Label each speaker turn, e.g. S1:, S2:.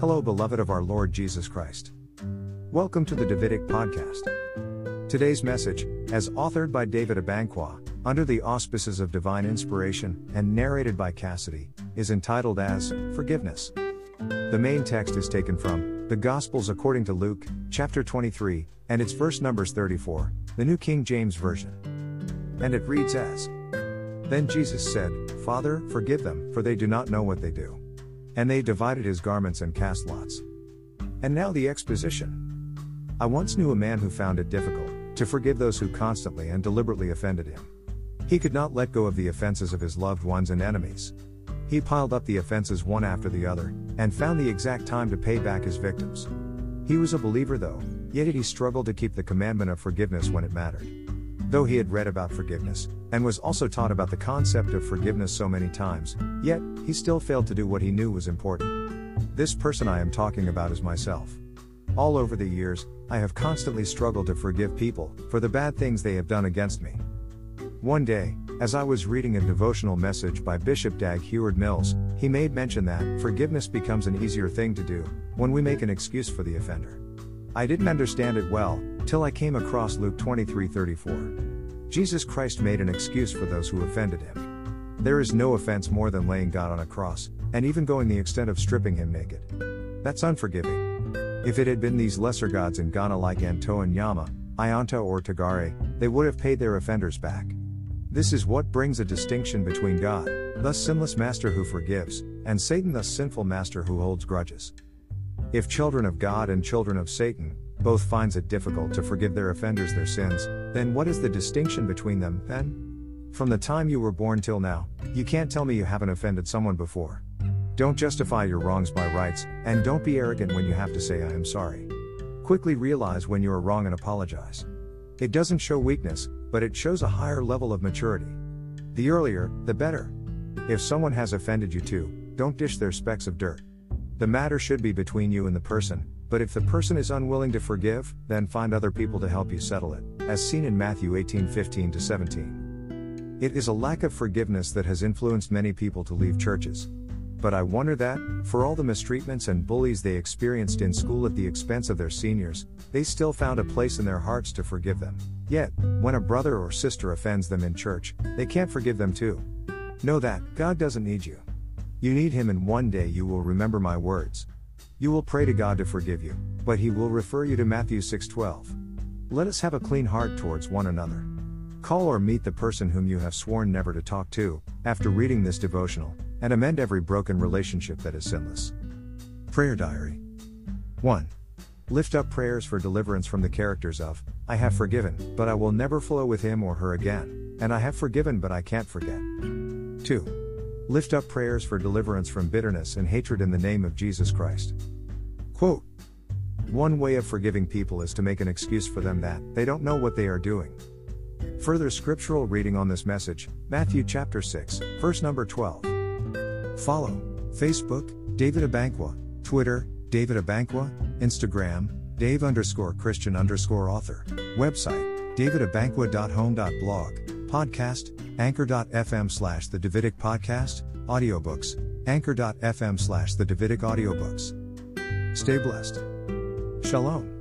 S1: Hello, beloved of our Lord Jesus Christ. Welcome to the Davidic Podcast. Today's message, as authored by David Abankwah, under the auspices of divine inspiration, and narrated by Cassidy, is entitled as Forgiveness. The main text is taken from the Gospels according to Luke, chapter 23, and its verse numbers 34, the New King James Version. And it reads as Then Jesus said, Father, forgive them, for they do not know what they do. And they divided his garments and cast lots. And now the exposition. I once knew a man who found it difficult to forgive those who constantly and deliberately offended him. He could not let go of the offenses of his loved ones and enemies. He piled up the offenses one after the other, and found the exact time to pay back his victims. He was a believer though, yet he struggled to keep the commandment of forgiveness when it mattered. Though he had read about forgiveness, and was also taught about the concept of forgiveness so many times, yet, he still failed to do what he knew was important. This person I am talking about is myself. All over the years, I have constantly struggled to forgive people for the bad things they have done against me. One day, as I was reading a devotional message by Bishop Dag Heward-Mills, he made mention that forgiveness becomes an easier thing to do when we make an excuse for the offender. I didn't understand it well, till I came across Luke 23:34. Jesus Christ made an excuse for those who offended him. There is no offense more than laying God on a cross, and even going the extent of stripping him naked. That's unforgiving. If it had been these lesser gods in Ghana like Anto and Yama, Ionta or Tagare, they would have paid their offenders back. This is what brings a distinction between God, thus sinless master who forgives, and Satan thus sinful master who holds grudges. If children of God and children of Satan, both finds it difficult to forgive their offenders their sins, then what is the distinction between them, then? From the time you were born till now, you can't tell me you haven't offended someone before. Don't justify your wrongs by rights, and don't be arrogant when you have to say I am sorry. Quickly realize when you are wrong and apologize. It doesn't show weakness, but it shows a higher level of maturity. The earlier, the better. If someone has offended you too, don't dish their specks of dirt. The matter should be between you and the person, but if the person is unwilling to forgive, then find other people to help you settle it, as seen in Matthew 18:15 to 17. It is a lack of forgiveness that has influenced many people to leave churches. But I wonder that, for all the mistreatments and bullies they experienced in school at the expense of their seniors, they still found a place in their hearts to forgive them. Yet, when a brother or sister offends them in church, they can't forgive them too. Know that, God doesn't need you. You need him and one day you will remember my words. You will pray to God to forgive you, but he will refer you to Matthew 6:12. Let us have a clean heart towards one another. Call or meet the person whom you have sworn never to talk to, after reading this devotional, and amend every broken relationship that is sinless. Prayer Diary 1. Lift up prayers for deliverance from the characters of, I have forgiven, but I will never flow with him or her again, and I have forgiven but I can't forget. 2. Lift up prayers for deliverance from bitterness and hatred in the name of Jesus Christ. Quote One way of forgiving people is to make an excuse for them that they don't know what they are doing. Further scriptural reading on this message, Matthew chapter 6, verse number 12. Follow Facebook, David Abankwah, Twitter, David Abankwah, Instagram, Dave underscore Christian underscore author, website, davidabankwah.home.blog, podcast, anchor.fm slash the Davidic Podcast, audiobooks, anchor.fm slash the Davidic Audiobooks. Stay blessed. Shalom.